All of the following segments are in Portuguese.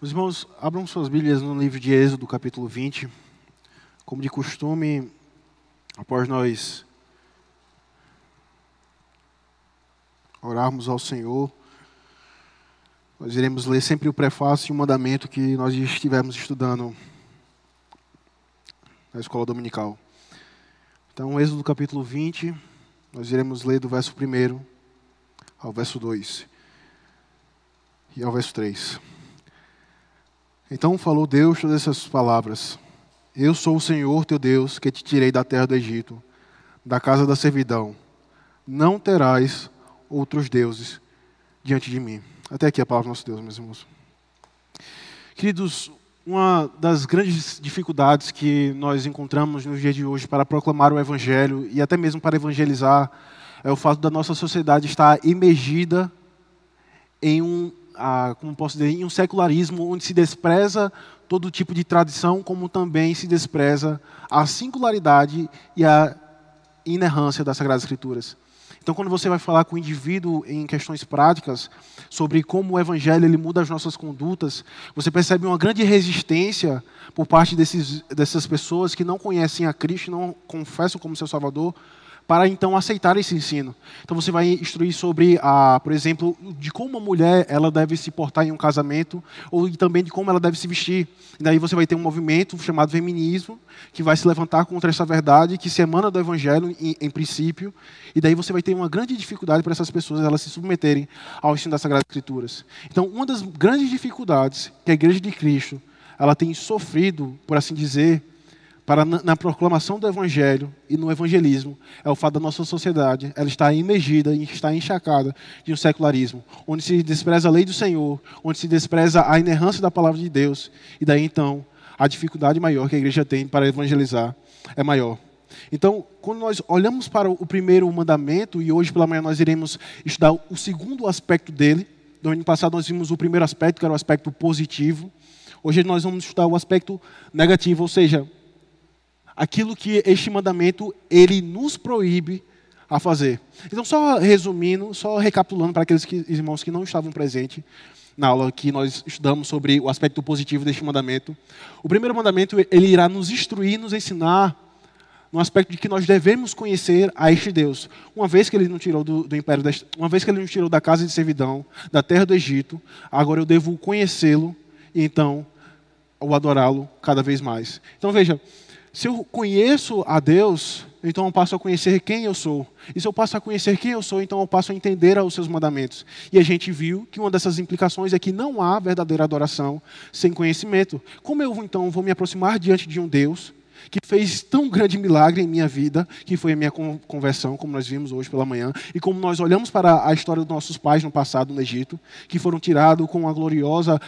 Meus irmãos, abram suas Bíblias no livro de Êxodo, capítulo 20. Como de costume, após nós orarmos ao Senhor, nós iremos ler sempre o prefácio e o mandamento que nós estivemos estudando na escola dominical. Então, Êxodo capítulo 20, nós iremos ler do verso 1 ao verso 2 e ao verso 3. Então falou Deus todas essas palavras: Eu sou o Senhor teu Deus, que te tirei da terra do Egito, da casa da servidão. Não terás outros deuses diante de mim. Até aqui a palavra do nosso Deus, meus irmãos. Queridos, uma das grandes dificuldades que nós encontramos no dia de hoje para proclamar o Evangelho e até mesmo para evangelizar é o fato da nossa sociedade estar imergida em um a, como posso dizer, em um secularismo onde se despreza todo tipo de tradição, como também se despreza a singularidade e a inerrância das Sagradas Escrituras. Então, quando você vai falar com o indivíduo em questões práticas sobre como o Evangelho ele muda as nossas condutas, você percebe uma grande resistência por parte desses, dessas pessoas que não conhecem a Cristo, não confessam como seu Salvador, para então aceitar esse ensino. Então você vai instruir sobre, a, por exemplo, de como uma mulher ela deve se portar em um casamento, ou também de como ela deve se vestir. E daí você vai ter um movimento chamado feminismo, que vai se levantar contra essa verdade que se emana do evangelho em, em princípio, e daí você vai ter uma grande dificuldade para essas pessoas elas se submeterem ao ensino das Sagradas Escrituras. Então, uma das grandes dificuldades que a igreja de Cristo ela tem sofrido, por assim dizer, para na proclamação do evangelho e no evangelismo é o fato da nossa sociedade ela está imergida e está encharcada de um secularismo, onde se despreza a lei do Senhor, onde se despreza a inerrância da palavra de Deus, e daí então a dificuldade maior que a igreja tem para evangelizar é maior. Então, quando nós olhamos para o primeiro mandamento, e hoje pela manhã nós iremos estudar o segundo aspecto dele, no ano passado nós vimos o primeiro aspecto, que era o aspecto positivo, hoje nós vamos estudar o aspecto negativo, ou seja, aquilo que este mandamento ele nos proíbe a fazer. Então, só resumindo, só recapitulando para aqueles que, irmãos que não estavam presentes na aula que nós estudamos sobre o aspecto positivo deste mandamento. O primeiro mandamento ele irá nos instruir, nos ensinar no aspecto de que nós devemos conhecer a este Deus. Uma vez que ele nos tirou do, do império, uma vez que ele nos tirou da casa de servidão, da terra do Egito, agora eu devo conhecê-lo e então o adorá-lo cada vez mais. Então veja, se eu conheço a Deus, então eu passo a conhecer quem eu sou. E se eu passo a conhecer quem eu sou, então eu passo a entender os seus mandamentos. E a gente viu que uma dessas implicações é que não há verdadeira adoração sem conhecimento. Como eu então vou me aproximar diante de um Deus que fez tão grande milagre em minha vida, que foi a minha conversão, como nós vimos hoje pela manhã, e como nós olhamos para a história dos nossos pais no passado no Egito, que foram tirados com a gloriosa,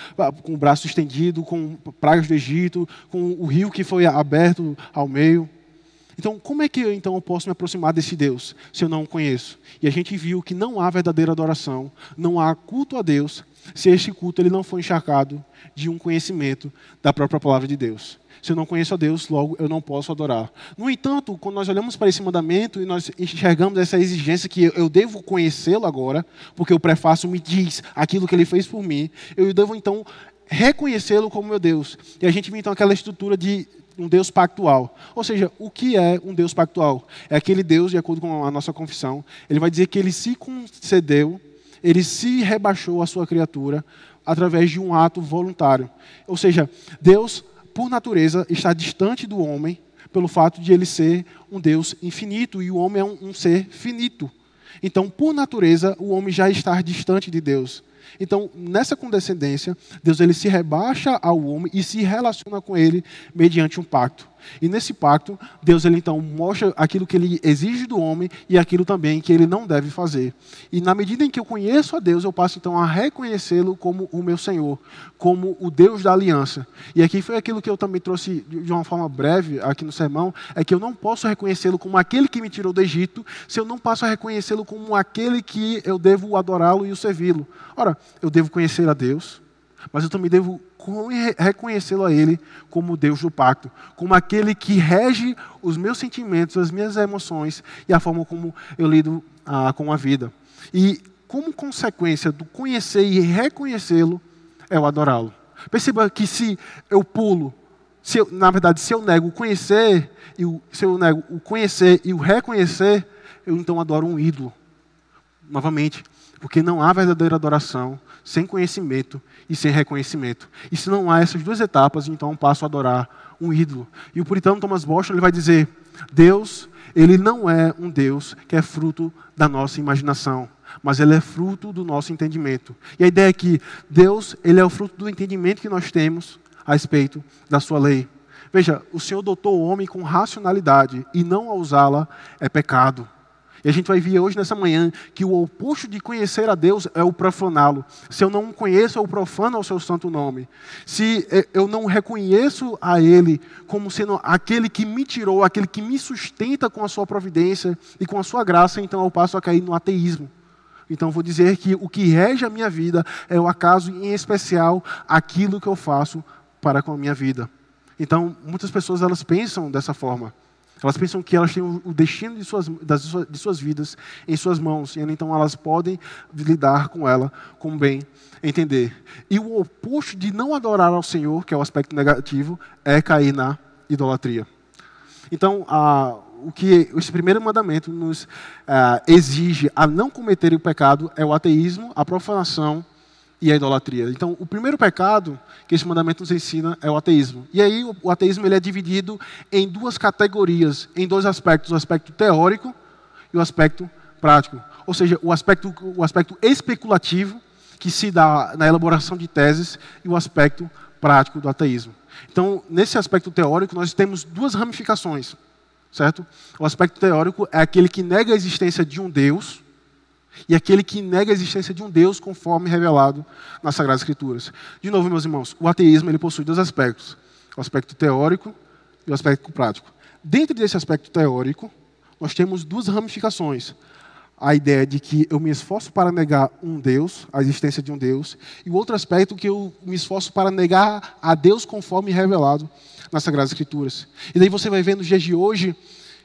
com o braço estendido, com praias do Egito, com o rio que foi aberto ao meio. Então, como é que eu, então posso me aproximar desse Deus se eu não o conheço? E a gente viu que não há verdadeira adoração, não há culto a Deus, se este culto ele não for encharcado de um conhecimento da própria palavra de Deus. Se eu não conheço a Deus, logo eu não posso adorar. No entanto, quando nós olhamos para esse mandamento e nós enxergamos essa exigência que eu devo conhecê-lo agora, porque o prefácio me diz aquilo que ele fez por mim, eu devo então reconhecê-lo como meu Deus. E a gente vê então aquela estrutura de um Deus pactual. Ou seja, o que é um Deus pactual? É aquele Deus, de acordo com a nossa confissão, ele vai dizer que ele se concedeu, ele se rebaixou a sua criatura através de um ato voluntário. Ou seja, Deus por natureza, está distante do homem pelo fato de ele ser um Deus infinito e o homem é um, um ser finito. Então, por natureza, o homem já está distante de Deus. Então, nessa condescendência, Deus ele se rebaixa ao homem e se relaciona com ele mediante um pacto. E nesse pacto, Deus ele então mostra aquilo que ele exige do homem e aquilo também que ele não deve fazer. E na medida em que eu conheço a Deus, eu passo então a reconhecê-lo como o meu Senhor, como o Deus da aliança. E aqui foi aquilo que eu também trouxe de uma forma breve aqui no sermão, é que eu não posso reconhecê-lo como aquele que me tirou do Egito, se eu não passo a reconhecê-lo como aquele que eu devo adorá-lo e o servi-lo. Ora, eu devo conhecer a Deus, mas eu também devo reconhecê-lo a Ele como Deus do pacto, como aquele que rege os meus sentimentos, as minhas emoções e a forma como eu lido ah, com a vida. E como consequência do conhecer e reconhecê-lo, é o adorá-lo. Perceba que se eu pulo, se eu, na verdade, se eu nego conhecer, e o, se eu nego o conhecer e o reconhecer, eu então adoro um ídolo. Novamente, porque não há verdadeira adoração sem conhecimento e sem reconhecimento. E se não há essas duas etapas, então passo a adorar um ídolo. E o puritano Thomas Boston ele vai dizer: Deus, ele não é um Deus que é fruto da nossa imaginação, mas ele é fruto do nosso entendimento. E a ideia é que Deus, ele é o fruto do entendimento que nós temos a respeito da sua lei. Veja, o Senhor dotou o homem com racionalidade e não a usá-la é pecado. E a gente vai ver hoje nessa manhã que o oposto de conhecer a Deus é o profaná-lo. Se eu não conheço, eu profano o seu santo nome. Se é, eu não reconheço a Ele como sendo aquele que me tirou, aquele que me sustenta com a sua providência e com a sua graça, então eu passo a cair no ateísmo. Então vou dizer que o que rege a minha vida é o acaso, em especial, aquilo que eu faço para com a minha vida. Então, muitas pessoas elas pensam dessa forma. Elas pensam que elas têm o destino de suas, das, de suas vidas em suas mãos, e então elas podem lidar com ela com bem entender. E o oposto de não adorar ao Senhor, que é o aspecto negativo, é cair na idolatria. Então, a, o que esse primeiro mandamento nos a, exige a não cometer o pecado é o ateísmo, a profanação e a idolatria. Então, o primeiro pecado que esse mandamento nos ensina é o ateísmo. E aí, o ateísmo ele é dividido em duas categorias, em dois aspectos: o aspecto teórico e o aspecto prático. Ou seja, o aspecto, o aspecto especulativo, que se dá na elaboração de teses, e o aspecto prático do ateísmo. Então, nesse aspecto teórico, nós temos duas ramificações, certo? O aspecto teórico é aquele que nega a existência de um Deus e aquele que nega a existência de um Deus conforme revelado nas Sagradas Escrituras. De novo, meus irmãos, o ateísmo ele possui dois aspectos: o aspecto teórico e o aspecto prático. Dentro desse aspecto teórico, nós temos duas ramificações. A ideia de que eu me esforço para negar um Deus, a existência de um Deus, e o outro aspecto que eu me esforço para negar a Deus conforme revelado nas Sagradas Escrituras. E daí você vai ver nos dias de hoje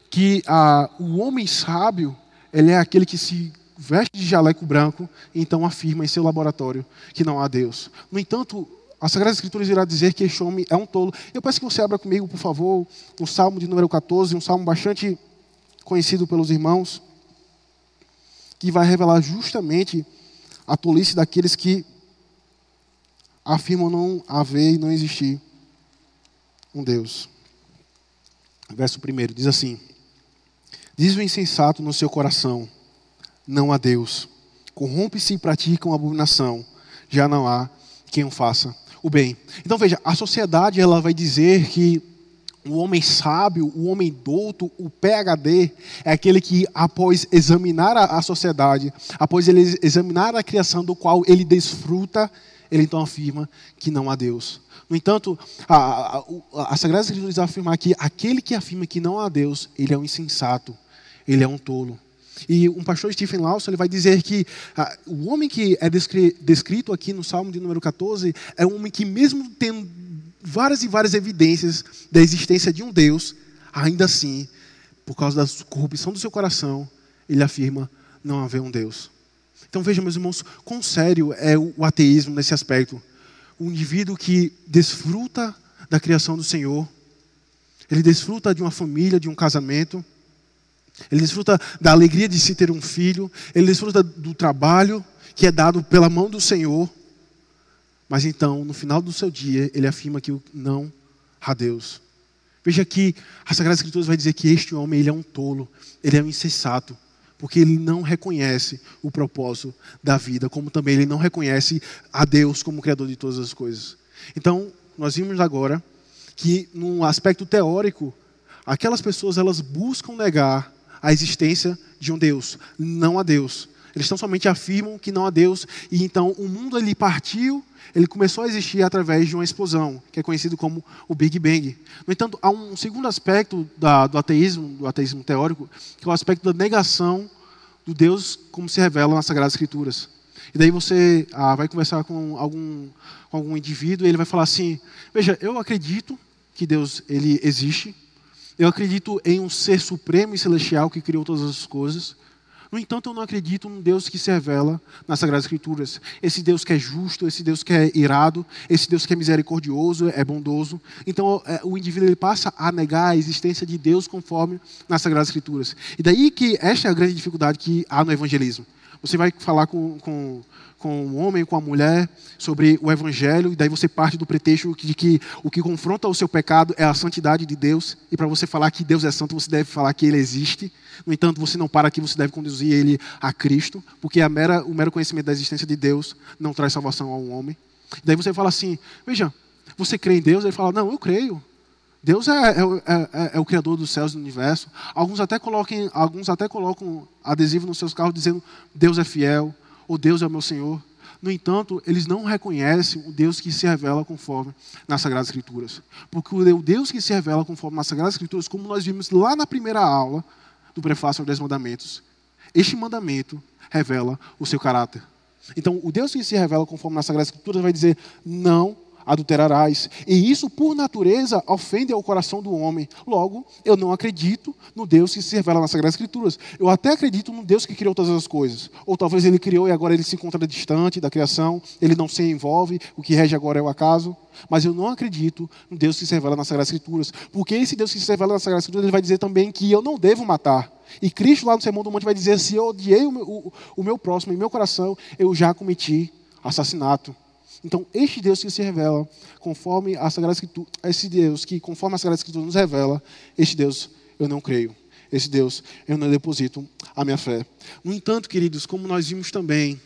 que ah, o homem sábio, ele é aquele que se veste de jaleco branco e então afirma em seu laboratório que não há Deus. No entanto, a Sagrada Escritura irá dizer que este homem é um tolo. Eu peço que você abra comigo, por favor, o Salmo de número 14, um salmo bastante conhecido pelos irmãos, que vai revelar justamente a tolice daqueles que afirmam não haver e não existir um Deus. Verso 1 diz assim: Diz o insensato no seu coração: não há Deus. Corrompe-se e pratica uma abominação. Já não há quem o faça o bem. Então veja, a sociedade ela vai dizer que o homem sábio, o homem douto, o PhD, é aquele que, após examinar a, sociedade, após ele examinar a criação do qual ele desfruta, ele então afirma que não há Deus. No entanto, a, a, a Sagrada Escritura afirmar que aquele que afirma que não há Deus, ele é um insensato, ele é um tolo. E um pastor Stephen Lawson ele vai dizer que ah, o homem que é descrito aqui no Salmo de número 14 é um homem que, mesmo tendo várias e várias evidências da existência de um Deus, ainda assim, por causa da corrupção do seu coração, ele afirma não haver um Deus. Então veja, meus irmãos, quão sério é o ateísmo nesse aspecto. O indivíduo que desfruta da criação do Senhor, ele desfruta de uma família, de um casamento, ele desfruta da alegria de se ter um filho, ele desfruta do trabalho que é dado pela mão do Senhor. Mas então, no final do seu dia, ele afirma que não há Deus. Veja que a Sagrada Escritura vai dizer que este homem ele é um tolo, ele é um insensato, porque ele não reconhece o propósito da vida, como também ele não reconhece a Deus como Criador de todas as coisas. Então, nós vimos agora que, num aspecto teórico, aquelas pessoas elas buscam negar a existência de um Deus. Não há Deus. Eles tão somente afirmam que não há Deus e então o mundo ele partiu, ele começou a existir através de uma explosão, que é conhecido como o Big Bang. No entanto, há um segundo aspecto da, do ateísmo, do ateísmo teórico, que é o aspecto da negação do Deus como se revela nas Sagradas Escrituras. E daí você ah, vai conversar com algum, com algum indivíduo e ele vai falar assim: Veja, eu acredito que Deus ele existe, eu acredito em um ser supremo e celestial que criou todas as coisas. No entanto, eu não acredito num Deus que se revela nas Sagradas Escrituras. Esse Deus que é justo, esse Deus que é irado, esse Deus que é misericordioso, é bondoso. Então, é, o indivíduo ele passa a negar a existência de Deus conforme nas Sagradas Escrituras. E daí que esta é a grande dificuldade que há no evangelismo. Você vai falar com, com com o homem, com a mulher, sobre o evangelho, e daí você parte do pretexto de que o que confronta o seu pecado é a santidade de Deus, e para você falar que Deus é santo, você deve falar que ele existe. No entanto, você não para aqui, você deve conduzir ele a Cristo, porque a mera, o mero conhecimento da existência de Deus não traz salvação ao homem. E daí você fala assim: veja, você crê em Deus? Ele fala: não, eu creio. Deus é, é, é, é, o Criador dos céus e do universo. Alguns até, coloquem, alguns até colocam adesivo nos seus carros dizendo Deus é fiel, ou Deus é o meu Senhor. No entanto, eles não reconhecem o Deus que se revela conforme nas Sagradas Escrituras. Porque o Deus que se revela conforme nas Sagradas Escrituras, como nós vimos lá na primeira aula do prefácio aos Dez Mandamentos, este mandamento revela o seu caráter. Então, o Deus que se revela conforme nas Sagradas Escrituras vai dizer: não adulterarás. E isso, por natureza, ofende ao coração do homem. Logo, eu não acredito no Deus que se revela nas Sagradas Escrituras. Eu até acredito no Deus que criou todas as coisas. Ou talvez ele criou e agora ele se encontra distante da criação, ele não se envolve, o que rege agora é o acaso. Mas eu não acredito no Deus que se revela nas Sagradas Escrituras. Porque esse Deus que se revela nas Sagradas Escrituras, ele vai dizer também que eu não devo matar. E Cristo, lá no Sermão do Monte, vai dizer: se eu odiei o meu, o, o meu próximo em meu coração, eu já cometi assassinato. Então, este Deus que se revela conforme a Sagrada Escritura, esse Deus que conforme a Sagrada Escritura nos revela, este Deus eu não creio. Esse Deus eu não deposito a minha fé. No entanto, queridos, como nós vimos também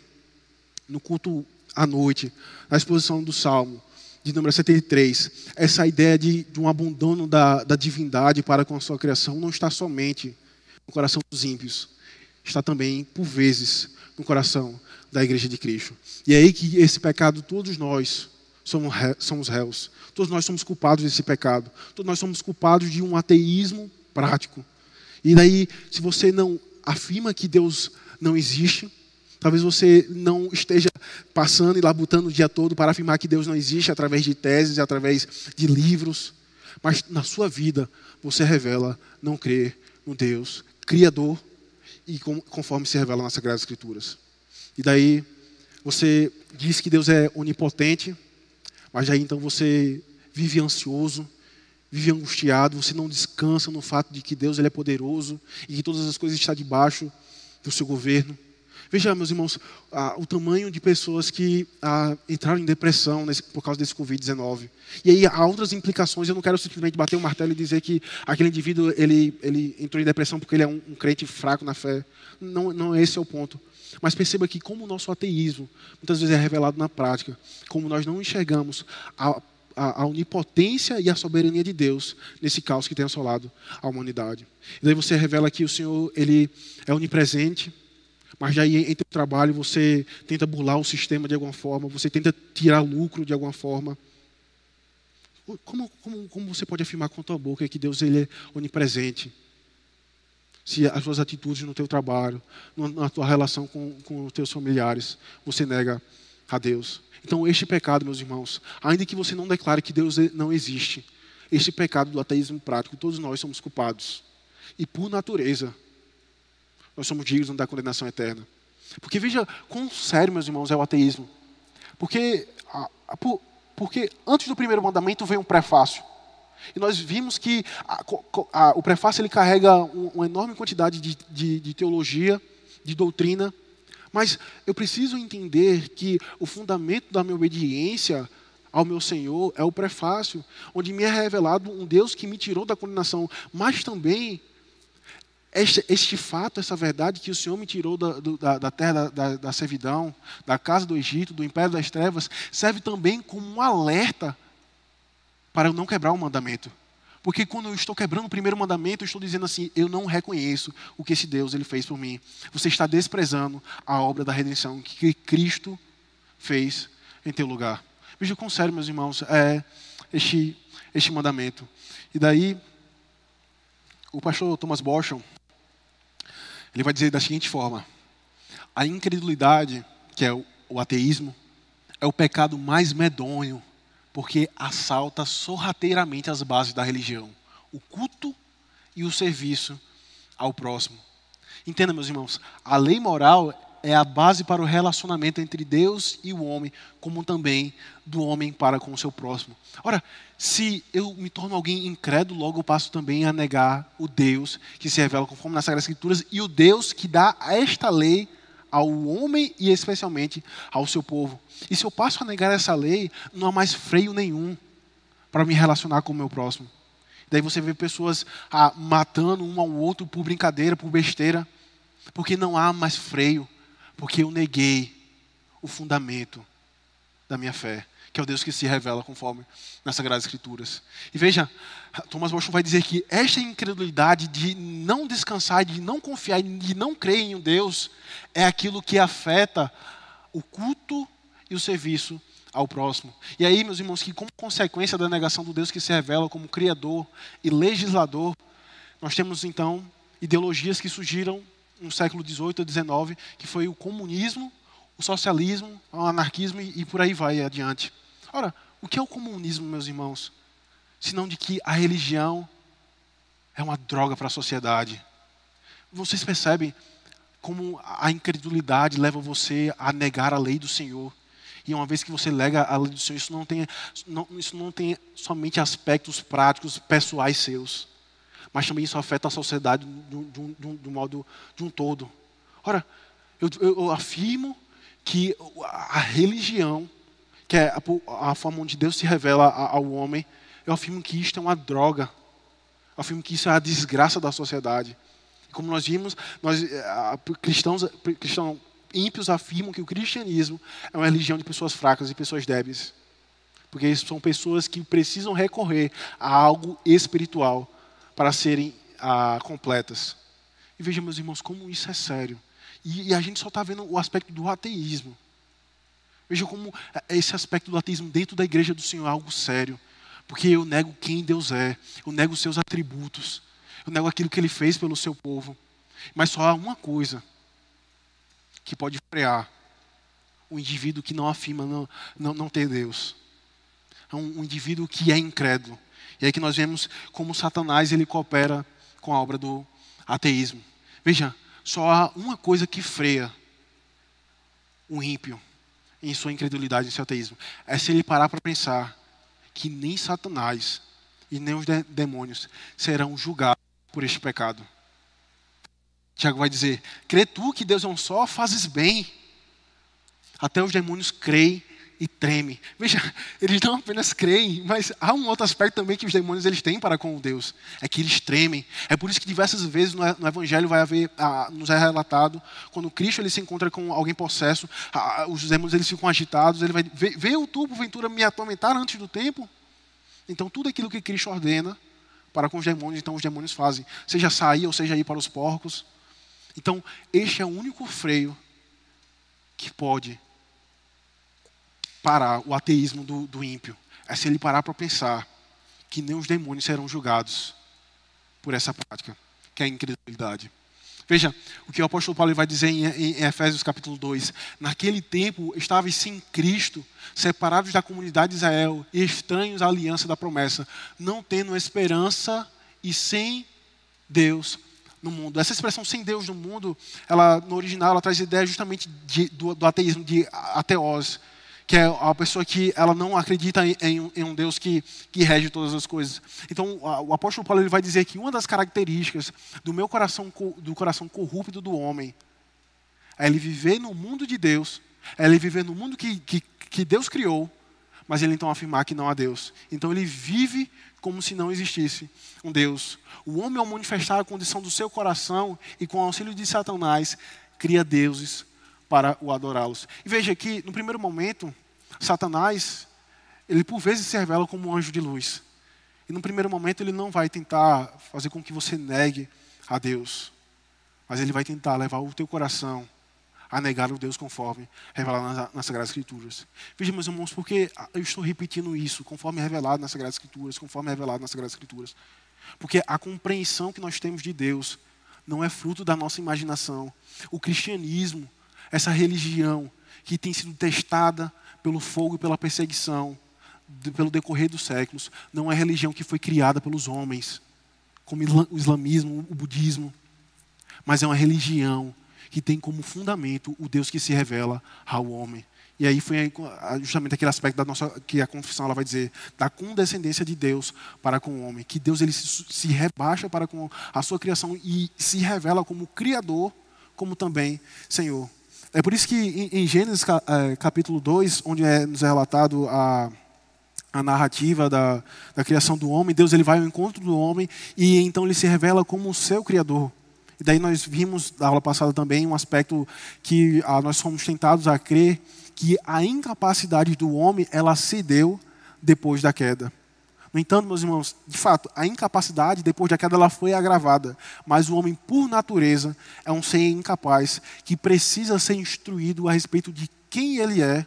no culto à noite, na exposição do Salmo, de número 73, essa ideia de, de um abandono da, da divindade para com a sua criação não está somente no coração dos ímpios, está também, por vezes, no coração da igreja de Cristo. E é aí que esse pecado, todos nós somos, somos réus. Todos nós somos culpados desse pecado. Todos nós somos culpados de um ateísmo prático. E daí, se você não afirma que Deus não existe, talvez você não esteja passando e labutando o dia todo para afirmar que Deus não existe através de teses, através de livros, mas na sua vida você revela não crer no Deus Criador e conforme se revela nas Sagradas Escrituras. E daí você diz que Deus é onipotente, mas aí então você vive ansioso, vive angustiado, você não descansa no fato de que Deus ele é poderoso e que todas as coisas estão debaixo do seu governo. Veja, meus irmãos, ah, o tamanho de pessoas que ah, entraram em depressão nesse, por causa desse Covid-19. E aí há outras implicações. Eu não quero simplesmente bater o martelo e dizer que aquele indivíduo ele, ele entrou em depressão porque ele é um, um crente fraco na fé. Não, não esse é o ponto. Mas perceba que, como o nosso ateísmo muitas vezes é revelado na prática, como nós não enxergamos a, a, a onipotência e a soberania de Deus nesse caos que tem assolado a humanidade. E daí você revela que o Senhor ele é onipresente, mas daí entre o trabalho você tenta burlar o sistema de alguma forma, você tenta tirar lucro de alguma forma. Como, como, como você pode afirmar com a tua boca que Deus ele é onipresente? Se as suas atitudes no teu trabalho, na tua relação com, com os teus familiares, você nega a Deus. Então, este pecado, meus irmãos, ainda que você não declare que Deus não existe, este pecado do ateísmo prático, todos nós somos culpados. E por natureza, nós somos dignos da condenação eterna. Porque veja quão sério, meus irmãos, é o ateísmo. Porque, porque antes do primeiro mandamento vem um prefácio. E nós vimos que a, a, o prefácio ele carrega um, uma enorme quantidade de, de, de teologia, de doutrina, mas eu preciso entender que o fundamento da minha obediência ao meu Senhor é o prefácio, onde me é revelado um Deus que me tirou da condenação, mas também este, este fato, essa verdade que o Senhor me tirou da, da, da terra da, da, servidão, da casa do Egito, do império das trevas, serve também como um alerta para eu não quebrar o mandamento. Porque quando eu estou quebrando o primeiro mandamento, eu estou dizendo assim: eu não reconheço o que esse Deus ele fez por mim. Você está desprezando a obra da redenção que Cristo fez em teu lugar. Veja com sério, meus irmãos, é este, este mandamento. E daí, o pastor Thomas Boschon, ele vai dizer da seguinte forma: a incredulidade, que é o, o ateísmo, é o pecado mais medonho porque assalta sorrateiramente as bases da religião, o culto e o serviço ao próximo. Entenda, meus irmãos, a lei moral é a base para o relacionamento entre Deus e o homem, como também do homem para com o seu próximo. Ora, se eu me torno alguém incrédulo, logo eu passo também a negar o Deus que se revela conforme nas Sagradas Escrituras e o Deus que dá esta lei ao homem e especialmente ao seu povo. E se eu passo a negar essa lei, não há mais freio nenhum para me relacionar com o meu próximo. Daí você vê pessoas ah, matando um ao outro por brincadeira, por besteira, porque não há mais freio porque eu neguei o fundamento da minha fé, que é o Deus que se revela conforme nas Sagradas Escrituras. E veja, Thomas Watson vai dizer que esta incredulidade de não descansar, de não confiar, de não crer em um Deus, é aquilo que afeta o culto e o serviço ao próximo. E aí, meus irmãos, que como consequência da negação do Deus que se revela como Criador e legislador, nós temos então ideologias que surgiram no século XVIII ou XIX, que foi o comunismo, o socialismo, o anarquismo e por aí vai adiante. Ora, o que é o comunismo, meus irmãos? Senão de que a religião é uma droga para a sociedade. Vocês percebem como a incredulidade leva você a negar a lei do Senhor. E uma vez que você nega a lei do Senhor, isso não tem, não, isso não tem somente aspectos práticos, pessoais seus mas também isso afeta a sociedade do, modo de um todo. Ora, eu, eu, afirmo que a religião, que é a, a, forma onde Deus se revela ao homem, eu afirmo que isto é uma droga. Eu afirmo que isso é a desgraça da sociedade. Como nós vimos, nós eh, cristãos, cristãos ímpios afirmam que o cristianismo é uma religião de pessoas fracas e pessoas débeis. Porque são pessoas que precisam recorrer a algo espiritual para serem ah, completas. E veja, meus irmãos, como isso é sério. E, e a gente só está vendo o aspecto do ateísmo. Veja como é, esse aspecto do ateísmo dentro da igreja do Senhor é algo sério. Porque eu nego quem Deus é, eu nego os seus atributos, eu nego aquilo que Ele fez pelo seu povo. Mas só há uma coisa que pode frear o indivíduo que não afirma não, não, não ter Deus. É um, um indivíduo que é incrédulo. E aí que nós vemos como Satanás ele coopera com a obra do ateísmo. Veja, só há uma coisa que freia o ímpio em sua incredulidade, em seu ateísmo. É se ele parar para pensar que nem Satanás e nem os de demônios serão julgados por este pecado. Tiago vai dizer: crê tu que Deus é um só, fazes bem. Até os demônios creem e treme. Veja, eles não apenas creem, mas há um outro aspecto também que os demônios eles têm para com Deus, é que eles tremem. É por isso que diversas vezes no Evangelho vai haver, ah, nos é relatado, quando Cristo ele se encontra com alguém possesso, ah, os demônios eles ficam agitados, ele vai ver, veio tu porventura me atormentar antes do tempo? Então tudo aquilo que Cristo ordena para com os demônios, então os demônios fazem, seja sair ou seja ir para os porcos. Então este é o único freio que pode parar o ateísmo do, do ímpio. É se ele parar para pensar que nem os demônios serão julgados por essa prática, que é a incredulidade. Veja o que o apóstolo Paulo vai dizer em, em Efésios capítulo 2. Naquele tempo estavam sem Cristo, separados da comunidade de Israel estranhos à aliança da promessa, não tendo esperança e sem Deus no mundo. Essa expressão sem Deus no mundo, ela no original ela traz ideia justamente de, do, do ateísmo, de ateose, que é a pessoa que ela não acredita em, em, um Deus que, que rege todas as coisas. Então, o apóstolo Paulo ele vai dizer que uma das características do meu coração, do coração corrupto do homem, é ele viver no mundo de Deus, é ele viver no mundo que, que, que Deus criou, mas ele então afirmar que não há Deus. Então ele vive como se não existisse um Deus. O homem, ao manifestar a condição do seu coração e com o auxílio de Satanás, cria deuses para o adorá-los. E veja que, no primeiro momento, Satanás, ele por vezes se revela como um anjo de luz. E no primeiro momento ele não vai tentar fazer com que você negue a Deus. Mas ele vai tentar levar o teu coração a negar o Deus conforme revelado nas, nas Sagradas Escrituras. Veja, meus irmãos, porque eu estou repetindo isso, conforme revelado nas Sagradas Escrituras, conforme revelado nas Sagradas Escrituras. Porque a compreensão que nós temos de Deus não é fruto da nossa imaginação. O cristianismo essa religião que tem sido testada pelo fogo e pela perseguição pelo decorrer dos séculos, não é religião que foi criada pelos homens, como o islamismo, o budismo. mas é uma religião que tem como fundamento o Deus que se revela ao homem. E aí foi justamente aquele aspecto da nossa que a confissão ela vai dizer da condescendência de Deus para com o homem, que Deus ele se, se rebaixa para com a sua criação e se revela como criador, como também Senhor. É por isso que em, Gênesis é, capítulo 2, onde é nos é relatado a a narrativa da, da criação do homem, Deus ele vai ao encontro do homem e então ele se revela como o seu criador. E daí nós vimos na aula passada também um aspecto que ah, nós fomos tentados a crer que a incapacidade do homem ela se deu depois da queda. No entanto, meus irmãos, de fato, a incapacidade depois da queda ela foi agravada, mas o homem por natureza é um ser incapaz que precisa ser instruído a respeito de quem ele é,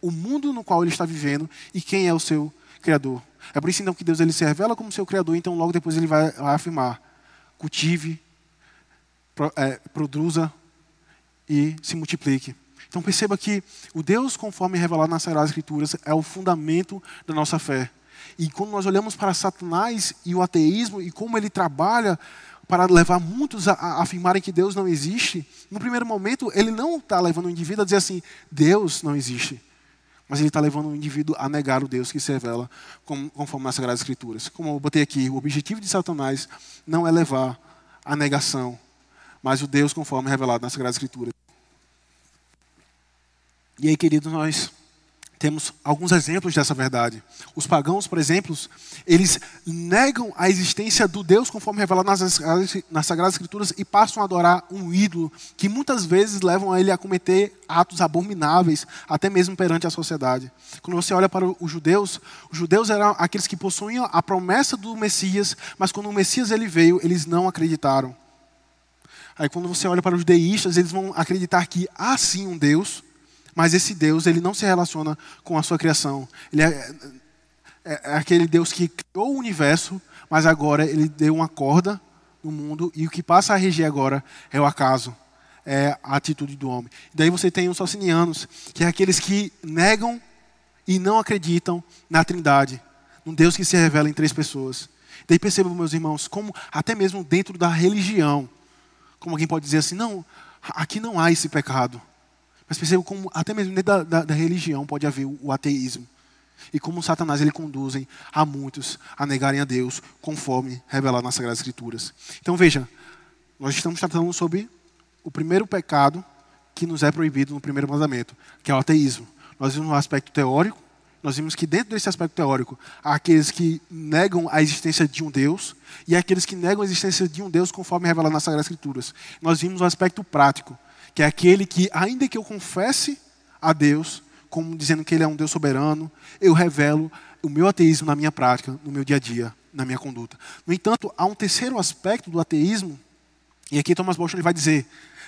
o mundo no qual ele está vivendo e quem é o seu criador. É por isso então que Deus ele se revela como seu criador, então logo depois ele vai, vai afirmar: cultive, pro, é, produza e se multiplique. Então perceba que o Deus conforme revelado nas Sagradas Escrituras é o fundamento da nossa fé. E quando nós olhamos para Satanás e o ateísmo e como ele trabalha para levar muitos a, a afirmarem que Deus não existe, no primeiro momento ele não está levando o indivíduo a dizer assim, Deus não existe. Mas ele está levando o indivíduo a negar o Deus que se revela conforme nas Sagradas Escrituras. Como eu botei aqui, o objetivo de Satanás não é levar a negação, mas o Deus conforme revelado nas Sagradas Escrituras. E aí, queridos, nós temos alguns exemplos dessa verdade. Os pagãos, por exemplo, eles negam a existência do Deus conforme revelado nas, nas Sagradas Escrituras e passam a adorar um ídolo que muitas vezes levam a ele a cometer atos abomináveis, até mesmo perante a sociedade. Quando você olha para os judeus, os judeus eram aqueles que possuíam a promessa do Messias, mas quando o Messias ele veio, eles não acreditaram. Aí quando você olha para os deístas, eles vão acreditar que há sim um Deus, mas esse Deus, ele não se relaciona com a sua criação. Ele é, é, é aquele Deus que criou o universo, mas agora ele deu uma corda no mundo e o que passa a reger agora é o acaso, é a atitude do homem. Daí você tem os socinianos, que é aqueles que negam e não acreditam na Trindade, num Deus que se revela em três pessoas. Daí percebam, meus irmãos, como até mesmo dentro da religião, como alguém pode dizer assim, não, aqui não há esse pecado. Mas perceba como até mesmo dentro da, da, da religião pode haver o, o, ateísmo. E como Satanás ele conduzem a muitos a negarem a Deus conforme revelado nas Sagradas Escrituras. Então veja, nós estamos tratando sobre o primeiro pecado que nos é proibido no primeiro mandamento, que é o ateísmo. Nós vimos um aspecto teórico, nós vimos que dentro desse aspecto teórico há aqueles que negam a existência de um Deus e há aqueles que negam a existência de um Deus conforme revelado nas Sagradas Escrituras. Nós vimos o aspecto prático, que é aquele que, ainda que eu confesse a Deus, como dizendo que Ele é um Deus soberano, eu revelo o meu ateísmo na minha prática, no meu dia a dia, na minha conduta. No entanto, há um terceiro aspecto do ateísmo, e aqui Thomas Bosch vai dizer: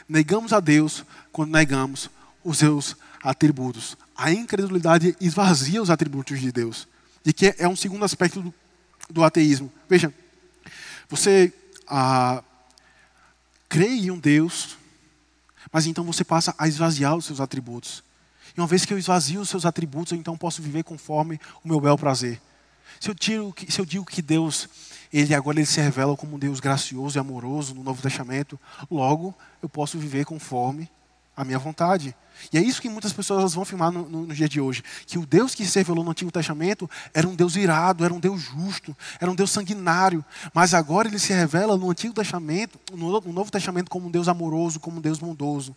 negamos a Deus quando negamos os seus atributos. A incredulidade esvazia os atributos de Deus. E que é um segundo aspecto do, do ateísmo. Veja, você ah, crê em um Deus mas então você passa a esvaziar os seus atributos. E uma vez que eu esvazio os seus atributos, eu então posso viver conforme o meu bel prazer. Se eu, tiro, se eu digo que Deus, ele agora ele se revela como um Deus gracioso e amoroso no Novo Testamento, logo eu posso viver conforme a minha vontade. E é isso que muitas pessoas vão afirmar no, no, no, dia de hoje: que o Deus que se revelou no Antigo Testamento era um Deus irado, era um Deus justo, era um Deus sanguinário. Mas agora ele se revela no Antigo Testamento, no, no Novo Testamento, como um Deus amoroso, como um Deus bondoso.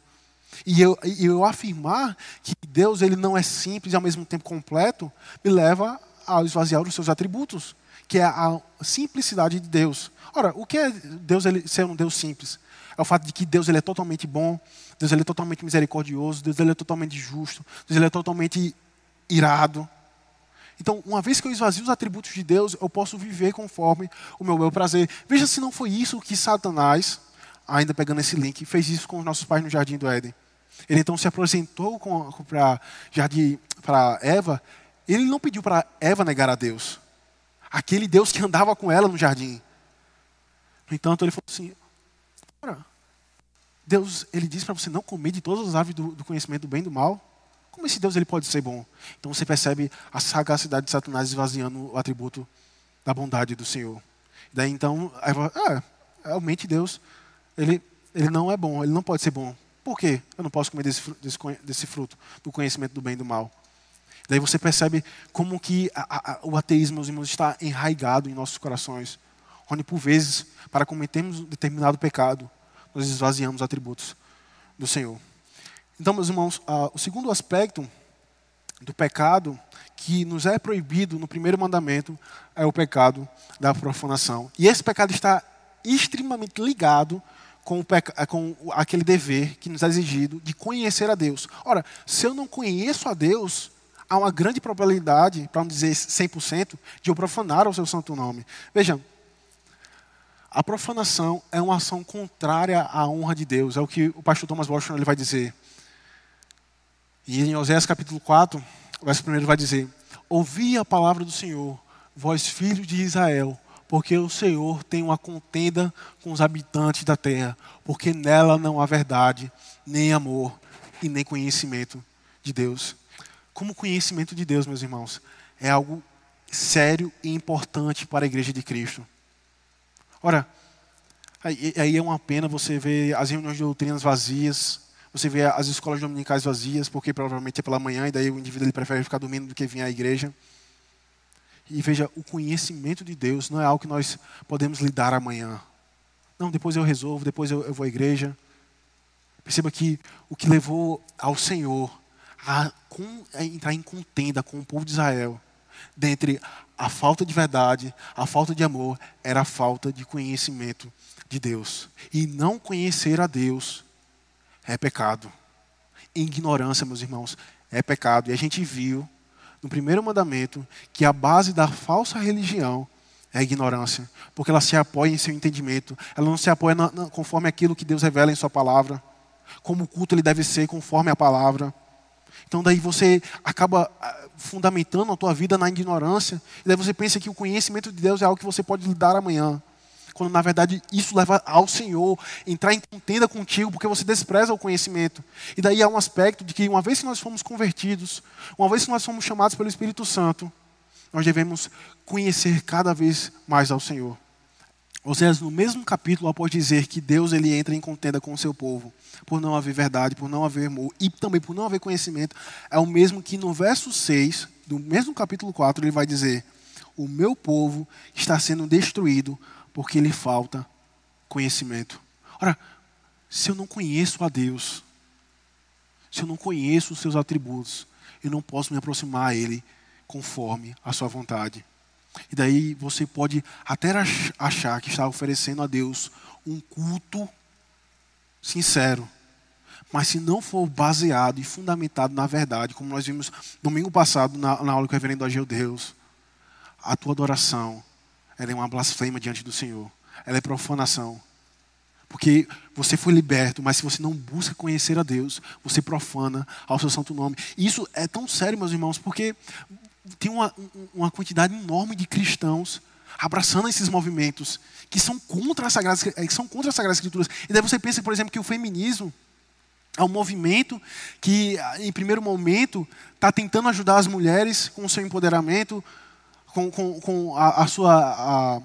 E eu, eu afirmar que Deus ele não é simples e ao mesmo tempo completo, me leva a esvaziar os seus atributos, que é a simplicidade de Deus. Ora, o que é Deus ele, ser um Deus simples? É o fato de que Deus ele é totalmente bom, Deus ele é totalmente misericordioso, Deus ele é totalmente justo, Deus ele é totalmente irado. Então, uma vez que eu esvazio os atributos de Deus, eu posso viver conforme o meu bel prazer. Veja se não foi isso que Satanás, ainda pegando esse link, fez isso com os nossos pais no jardim do Éden. Ele então se apresentou para Eva. Ele não pediu para Eva negar a Deus. Aquele Deus que andava com ela no jardim. No entanto, ele falou assim: Deus, ele diz para você não comer de todas as árvores do, do, conhecimento do bem e do mal. Como esse Deus ele pode ser bom? Então você percebe a sagacidade de Satanás esvaziando o atributo da bondade do Senhor. Daí então, ah, realmente Deus, ele ele não é bom, ele não pode ser bom. Por quê? Eu não posso comer desse, desse, desse fruto do conhecimento do bem e do mal. Daí você percebe como que a, a, o ateísmo, meus irmãos, está enraigado em nossos corações. Onde, por vezes, para cometermos um determinado pecado, nós esvaziamos atributos do Senhor. Então, meus irmãos, o segundo aspecto do pecado que nos é proibido no primeiro mandamento é o pecado da profanação. E esse pecado está extremamente ligado com, com, aquele dever que nos é exigido de conhecer a Deus. Ora, se eu não conheço a Deus, há uma grande probabilidade, para não dizer 100%, de eu profanar o seu santo nome. Vejam, a profanação é uma ação contrária à honra de Deus, é o que o pastor Thomas Washington ele vai dizer. E em Oséias capítulo 4, o verso 1 vai dizer: Ouvi a palavra do Senhor, vós filhos de Israel, porque o Senhor tem uma contenda com os habitantes da terra, porque nela não há verdade, nem amor e nem conhecimento de Deus. Como conhecimento de Deus, meus irmãos, é algo sério e importante para a igreja de Cristo. Ora, aí é uma pena você ver as reuniões de doutrinas vazias, você vê as escolas dominicais vazias, porque provavelmente é pela manhã, e daí o indivíduo ele prefere ficar dormindo do que vir à igreja. E veja, o conhecimento de Deus não é algo que nós podemos lidar amanhã. Não, depois eu resolvo, depois eu, eu vou à igreja. Perceba que o que levou ao Senhor a, com, a entrar em contenda com o povo de Israel, dentre a falta de verdade, a falta de amor, era a falta de conhecimento de Deus. E não conhecer a Deus é pecado. Ignorância, meus irmãos, é pecado. E a gente viu no primeiro mandamento que a base da falsa religião é a ignorância, porque ela se apoia em seu entendimento, ela não se apoia na, na, conforme aquilo que Deus revela em Sua palavra, como o culto ele deve ser conforme a palavra. Então daí você acaba ah, fundamentando a tua vida na ignorância, e daí você pensa que o conhecimento de Deus é algo que você pode lidar amanhã quando na verdade isso leva ao Senhor, entrar em contenda contigo, porque você despreza o conhecimento. E daí há um aspecto de que uma vez que nós fomos convertidos, uma vez que nós fomos chamados pelo Espírito Santo, nós devemos conhecer cada vez mais ao Senhor. Seja, no mesmo capítulo, após dizer que Deus ele entra em contenda com o seu povo, por não haver verdade, por não haver amor e também por não haver conhecimento, é o mesmo que no verso 6, do mesmo capítulo 4, ele vai dizer: O meu povo está sendo destruído porque lhe falta conhecimento. Ora, se eu não conheço a Deus, se eu não conheço os seus atributos, eu não posso me aproximar a Ele conforme a sua vontade. E daí você pode até achar que está oferecendo a Deus um culto sincero. Mas se não for baseado e fundamentado na verdade, como nós vimos domingo passado na, na aula com o reverendo Ageu Deus, a tua adoração é uma blasfêmia diante do Senhor. Ela é profanação. Porque você foi liberto, mas se você não busca conhecer a Deus, você profana ao seu santo nome. Isso é tão sério, meus irmãos, porque tem uma, uma quantidade enorme de cristãos abraçando esses movimentos que são contra as sagradas, que são contra as sagradas escrituras. E daí você pensa, por exemplo, que o feminismo é um movimento que, em primeiro momento, está tentando ajudar as mulheres com o seu empoderamento, com, com, com a, a, sua. A,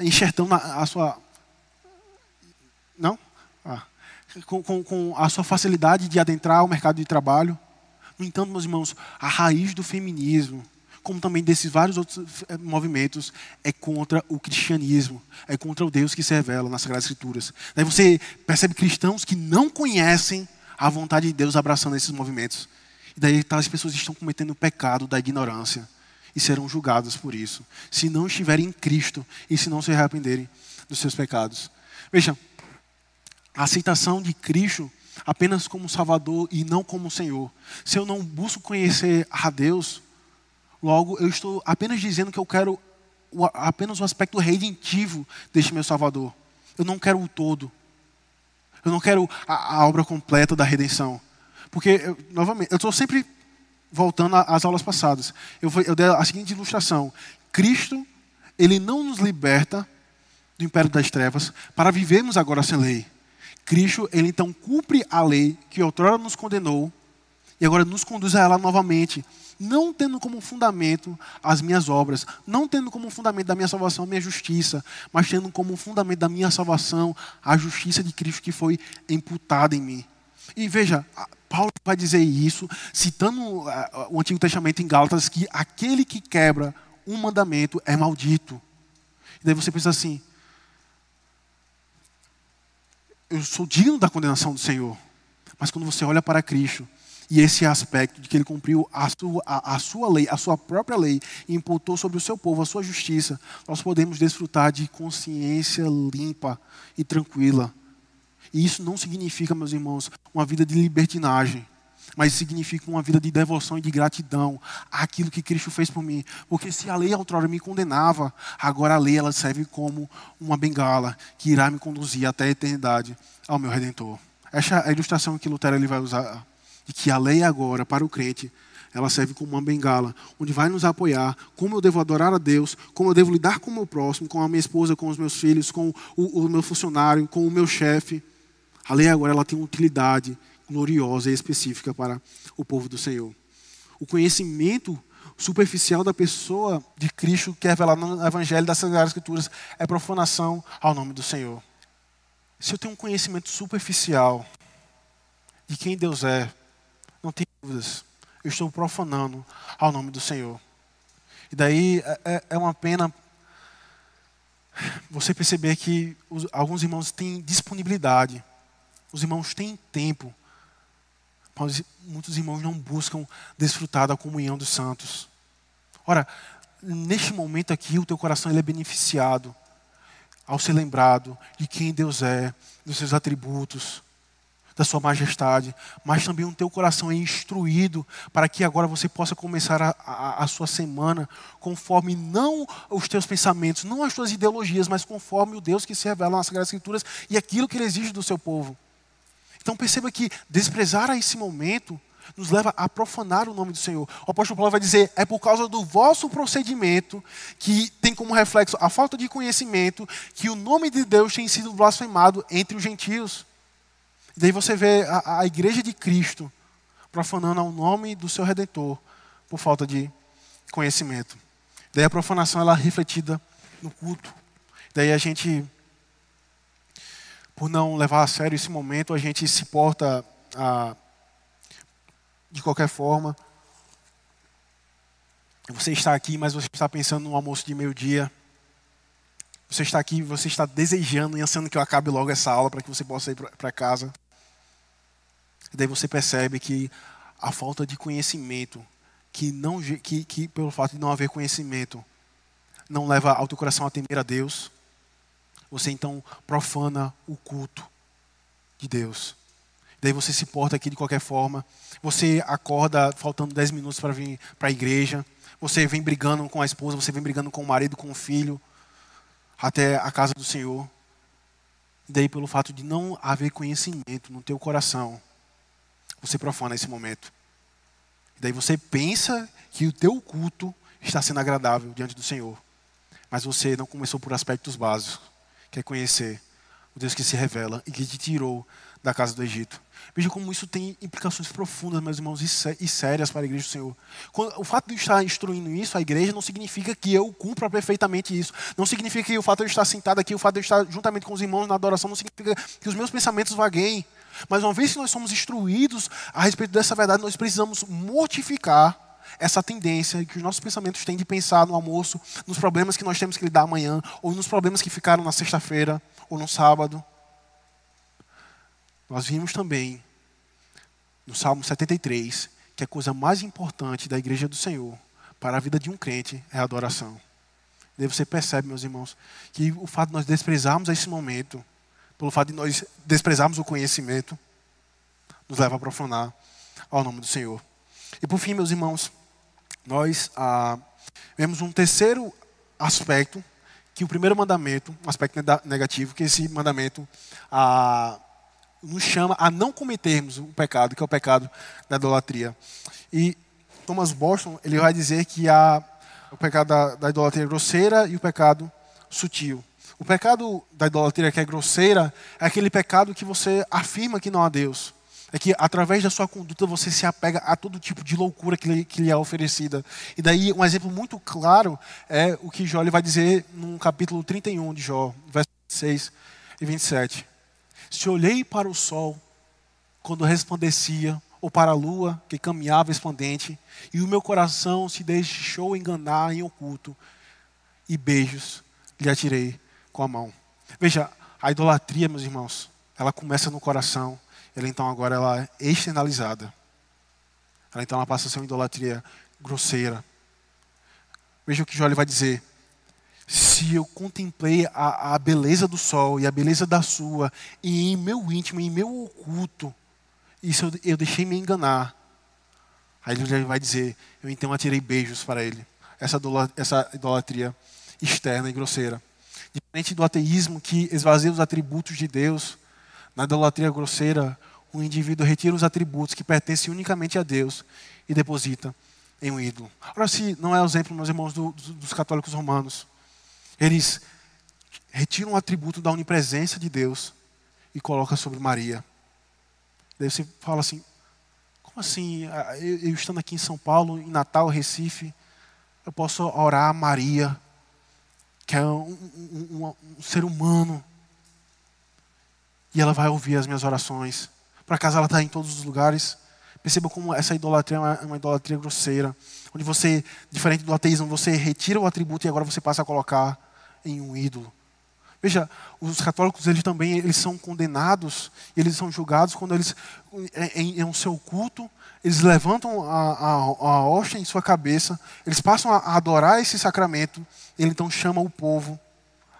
enxertando a, a sua. Não? Ah. Com, com, com a sua facilidade de adentrar o mercado de trabalho. No entanto, meus irmãos, a raiz do feminismo, como também desses vários outros eh, movimentos, é contra o cristianismo, é contra o Deus que se revela nas Sagradas Escrituras. Daí você percebe cristãos que não conhecem a vontade de Deus abraçando esses movimentos. E daí as pessoas estão cometendo o pecado da ignorância e serão julgadas por isso, se não estiverem em Cristo e se não se arrependerem dos seus pecados. Veja, a aceitação de Cristo apenas como Salvador e não como Senhor. Se eu não busco conhecer a Deus, logo eu estou apenas dizendo que eu quero apenas o aspecto redentivo deste meu Salvador. Eu não quero o todo. Eu não quero a, a obra completa da redenção. Porque, eu, novamente, eu estou sempre voltando às aulas passadas, eu, eu dei a seguinte ilustração: Cristo, ele não nos liberta do império das trevas para vivermos agora sem lei. Cristo, ele então cumpre a lei que outrora nos condenou e agora nos conduz a ela novamente, não tendo como fundamento as minhas obras, não tendo como fundamento da minha salvação a minha justiça, mas tendo como fundamento da minha salvação a justiça de Cristo que foi imputada em mim. E veja, Paulo vai dizer isso, citando o Antigo Testamento em Gálatas, que aquele que quebra um mandamento é maldito. E daí você pensa assim: eu sou digno da condenação do Senhor. Mas quando você olha para Cristo, e esse aspecto de que ele cumpriu a sua, a, a, sua lei, a sua própria lei, e imputou sobre o seu povo a sua justiça, nós podemos desfrutar de consciência limpa e tranquila. E isso não significa, meus irmãos, uma vida de libertinagem, mas significa uma vida de devoção e de gratidão àquilo que Cristo fez por mim. Porque se a lei outrora me condenava, agora a lei ela serve como uma bengala que irá me conduzir até a eternidade ao meu Redentor. Essa é a ilustração que Lutero ele vai usar de que a lei agora, para o crente, ela serve como uma bengala, onde vai nos apoiar, como eu devo adorar a Deus, como eu devo lidar com o meu próximo, com a minha esposa, com os meus filhos, com o, o meu funcionário, com o meu chefe. A lei agora ela tem utilidade gloriosa e específica para o povo do Senhor. O conhecimento superficial da pessoa de Cristo que é revelado no Evangelho das Sagradas Escrituras é profanação ao nome do Senhor. Se eu tenho um conhecimento superficial de quem Deus é, não tem dúvidas. Eu estou profanando ao nome do Senhor. E daí é, é, é uma pena você perceber que os, alguns irmãos têm disponibilidade, os irmãos têm tempo, mas muitos irmãos não buscam desfrutar da comunhão dos santos. Ora, neste momento aqui, o teu coração ele é beneficiado ao ser lembrado de quem Deus é, dos seus atributos, da sua majestade, mas também o teu coração é instruído para que agora você possa começar a, a, a, sua semana conforme não os teus pensamentos, não as tuas ideologias, mas conforme o Deus que se revela nas Sagradas Escrituras e aquilo que Ele exige do seu povo. Então perceba que desprezar a esse momento nos leva a profanar o nome do Senhor. O apóstolo Paulo vai dizer: é por causa do vosso procedimento, que tem como reflexo a falta de conhecimento, que o nome de Deus tem sido blasfemado entre os gentios. Daí você vê a, a igreja de Cristo profanando ao nome do seu redentor por falta de conhecimento. Daí a profanação ela é refletida no culto. Daí a gente, por não levar a sério esse momento, a gente se porta a, de qualquer forma. Você está aqui, mas você está pensando no almoço de meio-dia. Você está aqui, você está desejando e ansiando que eu acabe logo essa aula para que você possa ir para casa. Daí você percebe que a falta de conhecimento, que, não, que, que pelo fato de não haver conhecimento, não leva ao teu coração a temer a Deus, você então profana o culto de Deus. Daí você se porta aqui de qualquer forma. Você acorda faltando 10 minutos para vir para a igreja. Você vem brigando com a esposa, você vem brigando com o marido, com o filho, até a casa do Senhor. Daí pelo fato de não haver conhecimento no teu coração, você profana esse momento. E daí você pensa que o teu culto está sendo agradável diante do Senhor. Mas você não começou por aspectos básicos, que é conhecer o Deus que se revela e que te tirou da casa do Egito. Veja como isso tem implicações profundas, meus irmãos, e sérias para a igreja do Senhor. o fato de eu estar instruindo isso, a igreja, não significa que eu cumpra perfeitamente isso. Não significa que o fato de eu estar sentado aqui, o fato de eu estar juntamente com os irmãos na adoração, não significa que os meus pensamentos vagueiem. Mas uma vez que nós somos instruídos a respeito dessa verdade, nós precisamos mortificar essa tendência que os nossos pensamentos têm de pensar no almoço, nos problemas que nós temos que lidar amanhã, ou nos problemas que ficaram na sexta-feira, ou no sábado. Nós vimos também no Salmo 73 que a coisa mais importante da igreja do Senhor para a vida de um crente é a adoração. Daí você percebe, meus irmãos, que o fato de nós desprezarmos esse momento, pelo fato de nós desprezarmos o conhecimento, nos leva a profanar ao nome do Senhor. E por fim, meus irmãos, nós ah, vemos um terceiro aspecto, que o primeiro mandamento, um aspecto negativo, que esse mandamento ah, nos chama a não cometermos o pecado, que é o pecado da idolatria. E Thomas Boston ele vai dizer que há o pecado da, da idolatria grosseira e o pecado sutil. O pecado da idolatria que é grosseira é aquele pecado que você afirma que não há Deus. é que através da sua conduta você se apega a todo tipo de loucura que lhe, que lhe é oferecida. E daí um exemplo muito claro é o que Jó vai dizer no capítulo 31 de Jó, versos 26 e 27. Se olhei para o sol quando resplandecia, ou para a lua que caminhava resplandente, e o meu coração se deixou enganar em oculto, e beijos lhe atirei com a mão. Veja, a idolatria, meus irmãos, ela começa no coração, ela então agora ela é externalizada. Ela então ela passa a ser uma idolatria grosseira. Veja o que Jó vai dizer. Se eu contemplei a, a beleza do sol e a beleza da sua, e em meu íntimo, em meu oculto, isso eu, eu deixei me enganar. Aí ele vai dizer: Eu então atirei beijos para ele. Essa, essa idolatria externa e grosseira. Diferente do ateísmo que esvazia os atributos de Deus, na idolatria grosseira, o indivíduo retira os atributos que pertencem unicamente a Deus e deposita em um ídolo. Agora, se não é o exemplo, meus irmãos, do, dos católicos romanos, eles retiram o atributo da onipresença de Deus e colocam sobre Maria. Daí você fala assim: como assim? Ah, eu, eu estando aqui em São Paulo, em Natal, Recife, eu posso orar a Maria, que é um, um, um, ser humano, e ela vai ouvir as minhas orações. Por acaso ela está em todos os lugares? Perceba como essa idolatria é uma, uma, idolatria grosseira, onde você, diferente do ateísmo, você retira o atributo e agora você passa a colocar em um ídolo. Veja, os católicos eles também eles são condenados, eles são julgados quando eles, em, em um seu culto, eles levantam a, a, a hóstia em sua cabeça, eles passam a, adorar esse sacramento, ele então chama o povo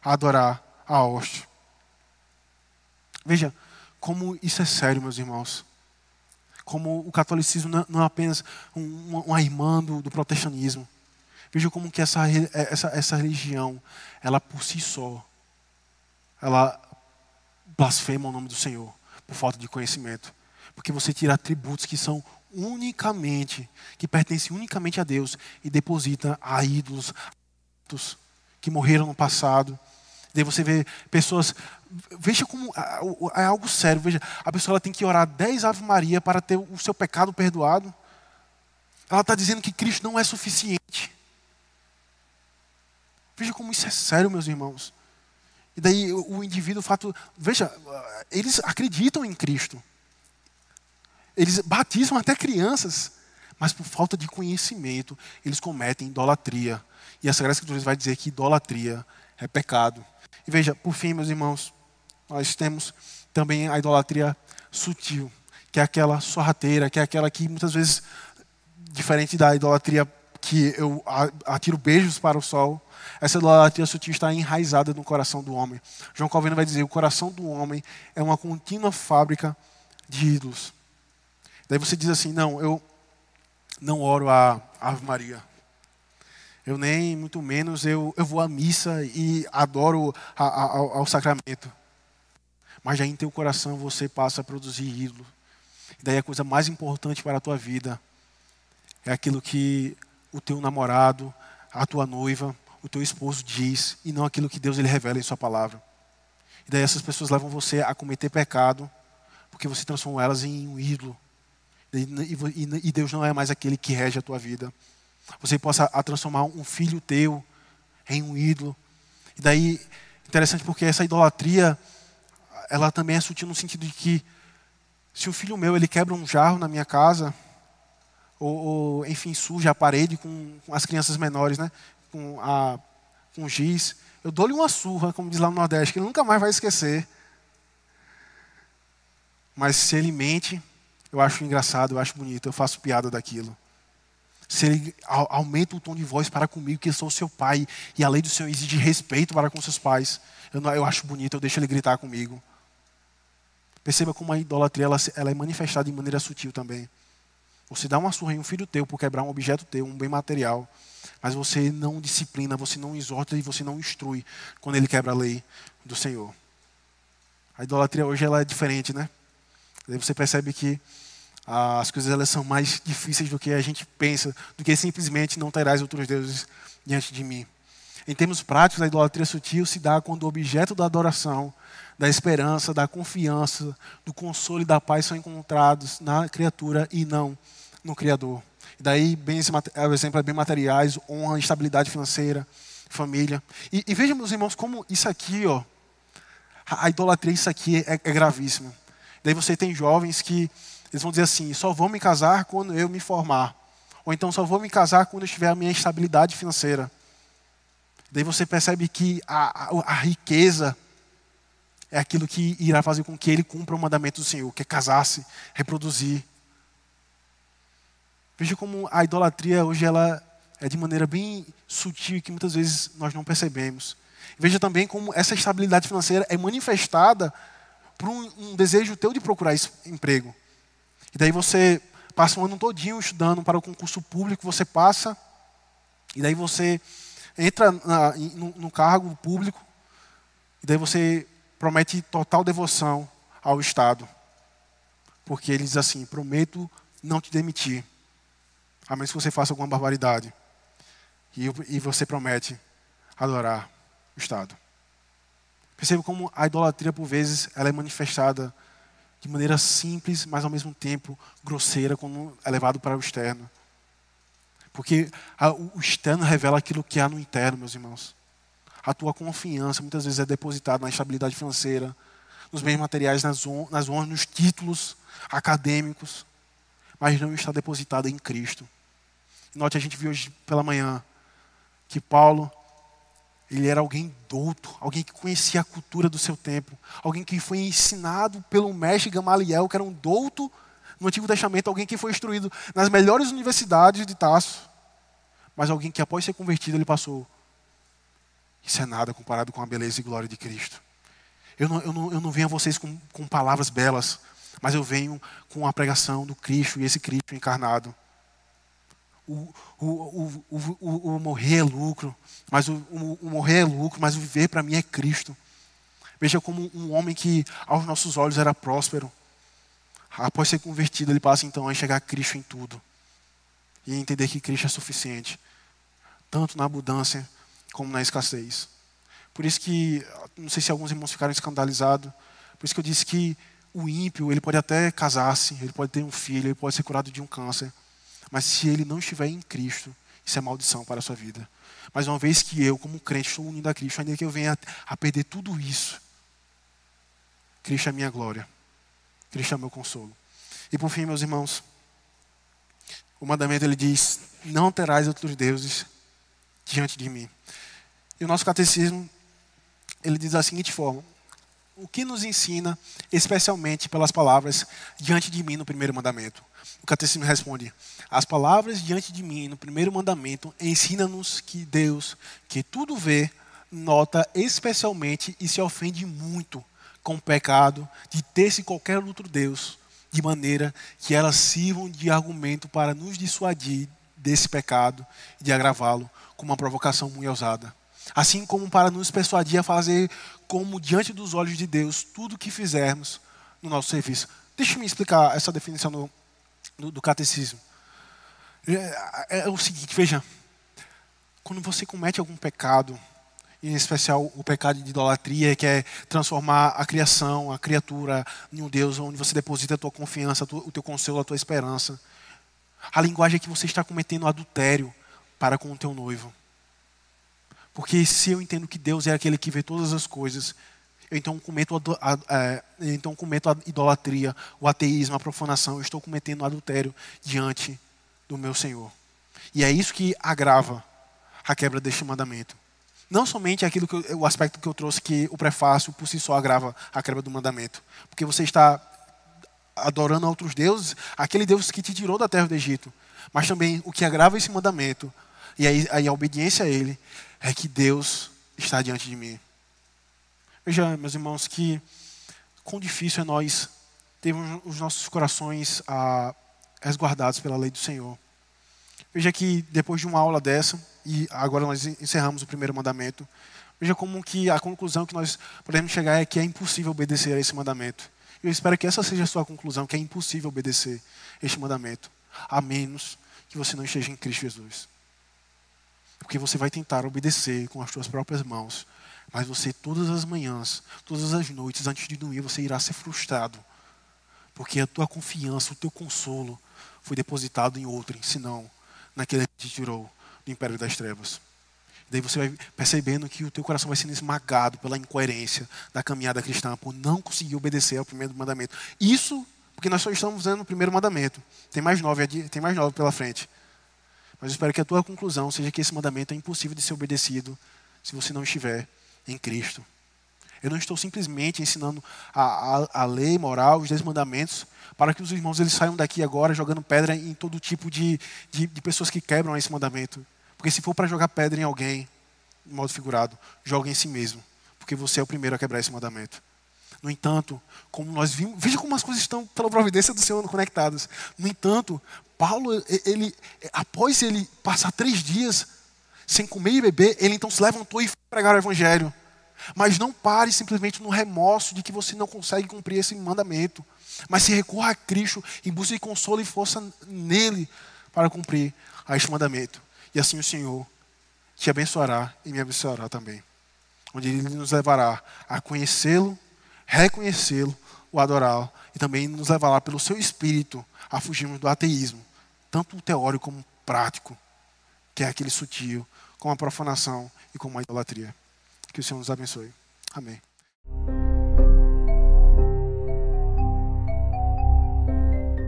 a adorar a hóstia. Veja como isso é sério, meus irmãos. Como o catolicismo não é apenas uma irmã do, do protestantismo. Veja como que essa, essa, essa religião, ela por si só, ela blasfema o nome do Senhor por falta de conhecimento. Porque você tira atributos que são unicamente, que pertencem unicamente a Deus e deposita a ídolos que morreram no passado. Daí você vê pessoas. Veja como é algo sério. Veja, a pessoa ela tem que orar 10 Ave Maria para ter o seu pecado perdoado. Ela está dizendo que Cristo não é suficiente. Veja como isso é sério, meus irmãos. E daí o indivíduo, o fato, veja, eles acreditam em Cristo. Eles batizam até crianças, mas por falta de conhecimento, eles cometem idolatria. E a Sagrada Escritura vai dizer que idolatria é pecado. E veja, por fim, meus irmãos, nós temos também a idolatria sutil, que é aquela sorrateira, que é aquela que muitas vezes, diferente da idolatria que eu atiro beijos para o sol, essa idolatria sutil está enraizada no coração do homem. João Calvino vai dizer: o coração do homem é uma contínua fábrica de ídolos. Daí você diz assim: não, eu não oro a Ave Maria. Eu nem, muito menos, eu, eu vou à missa e adoro a, a, ao, sacramento. Mas já em teu coração você passa a produzir ídolo. E daí a coisa mais importante para a tua vida é aquilo que o teu namorado, a tua noiva, o teu esposo diz e não aquilo que Deus ele revela em sua palavra. E daí essas pessoas levam você a cometer pecado porque você transformou elas em um ídolo. E Deus não é mais aquele que rege a tua vida. Você possa transformar um filho teu em um ídolo. E daí, interessante porque essa idolatria, ela também é sutil no sentido de que se um filho meu ele quebra um jarro na minha casa, ou, ou enfim, suja a parede com, com, as crianças menores, né? com, a, com giz, eu dou-lhe uma surra, como diz lá no Nordeste, que ele nunca mais vai esquecer. Mas se ele mente, eu acho engraçado, eu acho bonito, eu faço piada daquilo. Se ele aumenta o tom de voz para comigo, que eu sou seu pai, e a lei do Senhor exige respeito para com seus pais, eu, não, eu acho bonito, eu deixo ele gritar comigo. Perceba como a idolatria ela, ela é manifestada de maneira sutil também. Você dá uma surra em um filho teu por quebrar um objeto teu, um bem material, mas você não disciplina, você não exorta e você não instrui quando ele quebra a lei do Senhor. A idolatria hoje ela é diferente, né? Aí você percebe que ah, as coisas elas são mais difíceis do que a gente pensa, do que simplesmente não terás outros deuses diante de mim. Em termos práticos, a idolatria sutil se dá quando o objeto da adoração da esperança, da confiança, do consolo e da paz são encontrados na criatura e não no Criador. E daí, esse, o exemplo é bem materiais, honra, estabilidade financeira, família. E, e veja, meus irmãos, como isso aqui, ó, a idolatria, isso aqui é, é gravíssimo. Daí você tem jovens que eles vão dizer assim: só vou me casar quando eu me formar. Ou então só vou me casar quando eu tiver a minha estabilidade financeira. Daí você percebe que a, a, a riqueza é aquilo que irá fazer com que ele cumpra o mandamento do Senhor, que é casar-se, reproduzir. Veja como a idolatria hoje ela é de maneira bem sutil que muitas vezes nós não percebemos. Veja também como essa estabilidade financeira é manifestada por um, um desejo teu de procurar esse emprego. E daí você passa um ano todinho estudando para o concurso público, você passa, e daí você entra na, no, no cargo público, e daí você promete total devoção ao Estado. Porque ele diz assim: prometo não te demitir, a menos que você faça alguma barbaridade. E, e você promete adorar o Estado. Perceba como a idolatria, por vezes, ela é manifestada de maneira simples, mas ao mesmo tempo grosseira, quando é levado para o externo. Porque a, o externo revela aquilo que há no interno, meus irmãos. A tua confiança muitas vezes é depositada na estabilidade financeira, nos bens materiais, nas, nas honras, nos títulos acadêmicos, mas não está depositada em Cristo. Note, a gente viu hoje pela manhã que Paulo ele era alguém douto, alguém que conhecia a cultura do seu tempo, alguém que foi ensinado pelo mestre Gamaliel, que era um douto no Antigo Testamento, alguém que foi instruído nas melhores universidades de Tarso, mas alguém que após ser convertido ele passou. Isso é nada comparado com a beleza e glória de Cristo. Eu não, eu não, eu não venho a vocês com, com palavras belas, mas eu venho com a pregação do Cristo e esse Cristo encarnado o, o, o, o, morrer é lucro, mas o, morrer é lucro, mas o viver para mim é Cristo. Veja como um homem que aos nossos olhos era próspero, após ser convertido, ele passa então a enxergar Cristo em tudo e entender que Cristo é suficiente, tanto na abundância como na escassez. Por isso que, não sei se alguns irmãos ficaram escandalizados, por isso que eu disse que o ímpio, ele pode até casar-se, ele pode ter um filho, ele pode ser curado de um câncer, mas se ele não estiver em Cristo, isso é maldição para a sua vida. Mas uma vez que eu, como crente, estou unido a Cristo, ainda que eu venha a perder tudo isso, Cristo é minha glória. Cristo é meu consolo. E por fim, meus irmãos, o mandamento ele diz: Não terás outros deuses diante de mim. E o nosso catecismo ele diz da seguinte forma: O que nos ensina, especialmente pelas palavras diante de mim no primeiro mandamento? O catecismo responde: As palavras diante de mim no primeiro mandamento ensina-nos que Deus, que tudo vê, nota especialmente e se ofende muito com o pecado de ter-se qualquer outro Deus, de maneira que elas sirvam de argumento para nos dissuadir desse pecado e de agravá-lo com uma provocação muito ousada. Assim como para nos persuadir a fazer como diante dos olhos de Deus tudo o que fizermos no nosso serviço. Deixa me explicar essa definição no, do, do catecismo. É, é, é o seguinte, veja, quando você comete algum pecado, em especial o pecado de idolatria, que é transformar a criação, a criatura, em um Deus onde você deposita a tua confiança, o teu consolo, a tua esperança. A linguagem é que você está cometendo adultério para com o teu noivo. Porque se eu entendo que Deus é aquele que vê todas as coisas, eu então cometo a, a, a, então cometo a idolatria, o ateísmo, a profanação, eu estou cometendo adultério diante do meu Senhor. E é isso que agrava a quebra deste mandamento. Não somente aquilo que eu, o aspecto que eu trouxe, que o prefácio por si só agrava a quebra do mandamento. Porque você está adorando a outros deuses, aquele Deus que te tirou da terra do Egito. Mas também o que agrava esse mandamento, e a, a obediência a ele, é que Deus está diante de mim. Veja, meus irmãos, que quão difícil é nós termos os nossos corações ah, resguardados pela lei do Senhor. Veja que depois de uma aula dessa, e agora nós encerramos o primeiro mandamento, veja como que a conclusão que nós podemos chegar é que é impossível obedecer a esse mandamento. Eu espero que essa seja a sua conclusão, que é impossível obedecer este mandamento, a menos que você não esteja em Cristo Jesus. Porque você vai tentar obedecer com as suas próprias mãos. Mas você, todas as manhãs, todas as noites, antes de dormir, você irá ser frustrado. Porque a tua confiança, o teu consolo foi depositado em outrem, senão naquele que te tirou do império das trevas. Daí você vai percebendo que o teu coração vai sendo esmagado pela incoerência da caminhada cristã, por não conseguir obedecer ao primeiro mandamento. Isso porque nós só estamos vendo o primeiro mandamento. Tem mais nove, tem mais nove pela frente. Mas eu espero que a tua conclusão seja que esse mandamento é impossível de ser obedecido se você não estiver em Cristo. Eu não estou simplesmente ensinando a, a, a lei moral, os dez mandamentos, para que os irmãos eles saiam daqui agora jogando pedra em todo tipo de, de, de pessoas que quebram esse mandamento. Porque se for para jogar pedra em alguém, de modo figurado, joga em si mesmo. Porque você é o primeiro a quebrar esse mandamento. No entanto, como nós vimos, veja como as coisas estão pela providência do Senhor conectadas. No entanto, Paulo, ele, após ele passar três dias sem comer e beber, ele então se levantou e foi pregar o evangelho. Mas não pare simplesmente no remorso de que você não consegue cumprir esse mandamento. Mas se recorra a Cristo e busque consolo e força nele para cumprir este mandamento. E assim o Senhor te abençoará e me abençoará também. Onde Ele nos levará a conhecê-lo, reconhecê-lo, o adorá-lo e também nos levará pelo seu Espírito a fugirmos do ateísmo, tanto teórico como prático, que é aquele sutil, como a profanação e como a idolatria. Que o Senhor nos abençoe. Amém.